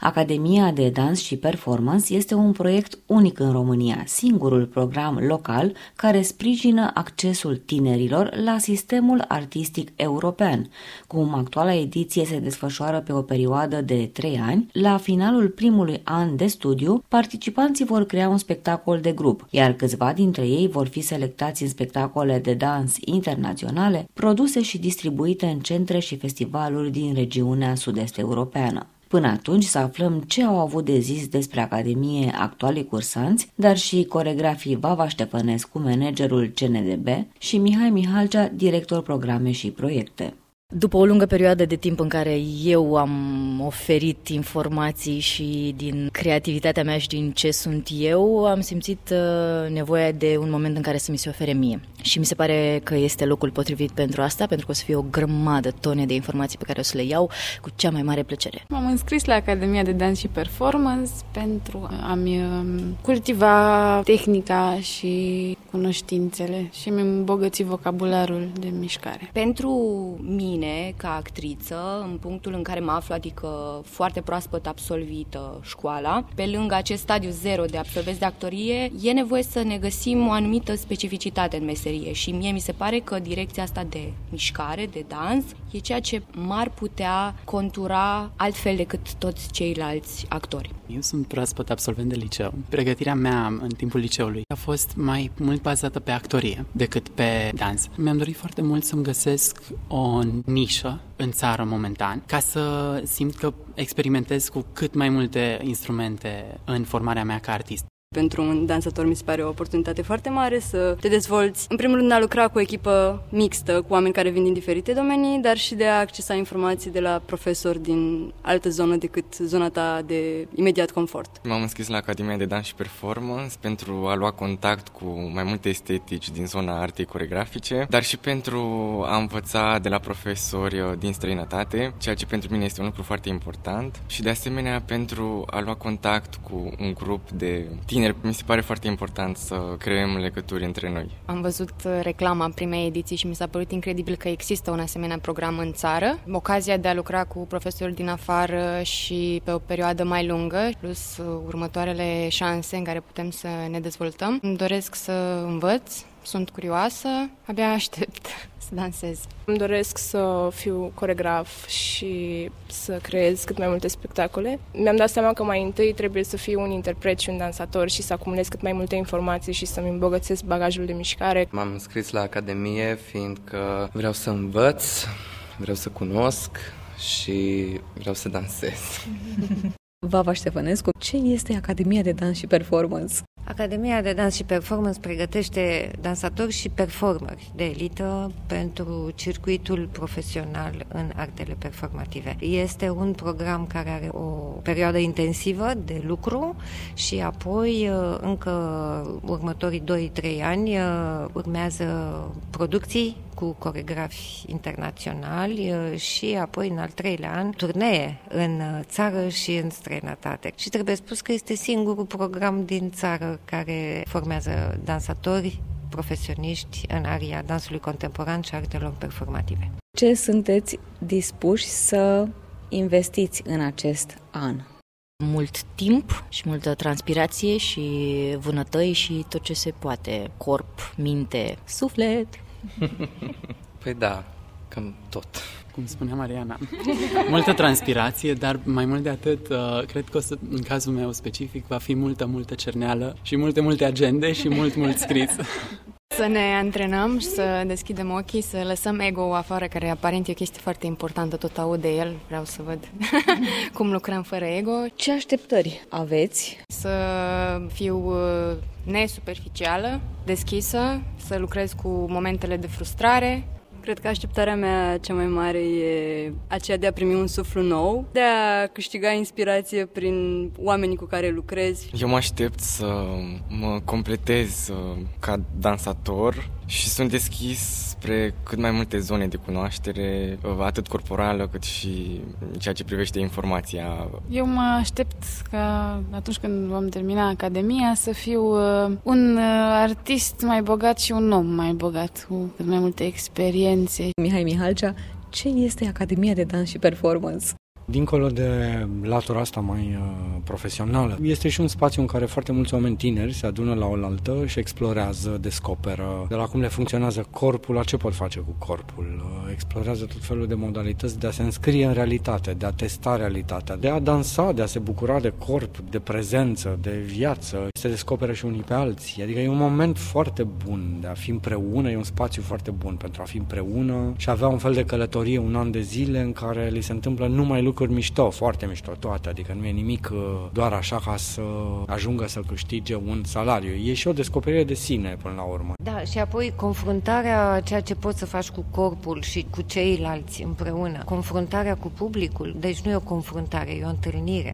Academia de Dans și Performance este un proiect unic în România, singurul program local care sprijină accesul tinerilor la sistemul artistic european. Cum actuala ediție se desfășoară pe o perioadă de trei ani, la finalul primului an de studiu, participanții vor crea un spectacol de grup, iar câțiva dintre ei vor fi selectați în spectacole de dans internaționale, produse și distribuite în centre și festivaluri din regiunea sud-est europeană. Până atunci să aflăm ce au avut de zis despre Academie actualii cursanți, dar și coregrafii Vava Ștefănescu, managerul CNDB și Mihai Mihalcea, director programe și proiecte. După o lungă perioadă de timp în care eu am oferit informații și din creativitatea mea și din ce sunt eu, am simțit uh, nevoia de un moment în care să mi se ofere mie. Și mi se pare că este locul potrivit pentru asta, pentru că o să fie o grămadă tone de informații pe care o să le iau cu cea mai mare plăcere. M-am înscris la Academia de Dans și Performance pentru a-mi um, cultiva tehnica și cunoștințele și mi îmbogăți vocabularul de mișcare. Pentru mine, mine, ca actriță, în punctul în care mă aflu, adică foarte proaspăt absolvită școala, pe lângă acest stadiu zero de absolvenți de actorie, e nevoie să ne găsim o anumită specificitate în meserie și mie mi se pare că direcția asta de mișcare, de dans, e ceea ce m-ar putea contura altfel decât toți ceilalți actori. Eu sunt proaspăt absolvent de liceu. Pregătirea mea în timpul liceului a fost mai mult bazată pe actorie decât pe dans. Mi-am dorit foarte mult să-mi găsesc o nișă în țară momentan, ca să simt că experimentez cu cât mai multe instrumente în formarea mea ca artist. Pentru un dansator mi se pare o oportunitate foarte mare să te dezvolți. În primul rând, a lucra cu o echipă mixtă, cu oameni care vin din diferite domenii, dar și de a accesa informații de la profesori din altă zonă decât zona ta de imediat confort. M-am înscris la Academia de Dans și Performance pentru a lua contact cu mai multe estetici din zona artei coregrafice, dar și pentru a învăța de la profesori din străinătate, ceea ce pentru mine este un lucru foarte important și de asemenea pentru a lua contact cu un grup de tineri tineri, mi se pare foarte important să creăm legături între noi. Am văzut uh, reclama primei ediții și mi s-a părut incredibil că există un asemenea program în țară. Ocazia de a lucra cu profesori din afară și pe o perioadă mai lungă, plus uh, următoarele șanse în care putem să ne dezvoltăm. Îmi doresc să învăț, sunt curioasă, abia aștept să dansez. Îmi doresc să fiu coregraf și să creez cât mai multe spectacole. Mi-am dat seama că mai întâi trebuie să fiu un interpret și un dansator și să acumulez cât mai multe informații și să-mi îmbogățesc bagajul de mișcare. M-am înscris la Academie fiindcă vreau să învăț, vreau să cunosc și vreau să dansez. Vava Ștefănescu, ce este Academia de Dans și Performance? Academia de Dans și Performance pregătește dansatori și performeri de elită pentru circuitul profesional în artele performative. Este un program care are o perioadă intensivă de lucru și apoi uh, încă următorii 2-3 ani uh, urmează producții cu coregrafi internaționali uh, și apoi în al treilea an turnee în țară și în străinătate. Și trebuie spus că este singurul program din țară care formează dansatori profesioniști în aria dansului contemporan și artelor performative. Ce sunteți dispuși să investiți în acest an? Mult timp și multă transpirație și vânătăi și tot ce se poate. Corp, minte, suflet. păi da, cam tot. Cum spunea Mariana, multă transpirație, dar mai mult de atât, uh, cred că o să, în cazul meu specific va fi multă, multă cerneală și multe, multe agende și mult, mult scris. Să ne antrenăm și să deschidem ochii, să lăsăm ego afară, care aparent e o chestie foarte importantă, tot aud de el, vreau să văd cum lucrăm fără ego. Ce așteptări aveți? Să fiu uh, nesuperficială, deschisă, să lucrez cu momentele de frustrare, Cred că așteptarea mea cea mai mare e aceea de a primi un suflu nou, de a câștiga inspirație prin oamenii cu care lucrezi. Eu mă aștept să mă completez uh, ca dansator și sunt deschis spre cât mai multe zone de cunoaștere, uh, atât corporală cât și ceea ce privește informația. Eu mă aștept ca atunci când vom termina Academia să fiu uh, un artist mai bogat și un om mai bogat, cu cât mai multe experiențe. Mihai Mihalcea, ce este Academia de Dans și Performance? Dincolo de latura asta mai uh, profesională, este și un spațiu în care foarte mulți oameni tineri se adună la oaltă și explorează, descoperă. De la cum le funcționează corpul, la ce pot face cu corpul, uh, explorează tot felul de modalități de a se înscrie în realitate, de a testa realitatea, de a dansa, de a se bucura de corp, de prezență, de viață, se descoperă și unii pe alții. Adică e un moment foarte bun de a fi împreună, e un spațiu foarte bun pentru a fi împreună și avea un fel de călătorie un an de zile în care li se întâmplă numai lucruri lucruri mișto, foarte mișto toate, adică nu e nimic uh, doar așa ca să ajungă să câștige un salariu. E și o descoperire de sine până la urmă. Da, și apoi confruntarea ceea ce poți să faci cu corpul și cu ceilalți împreună, confruntarea cu publicul, deci nu e o confruntare, e o întâlnire.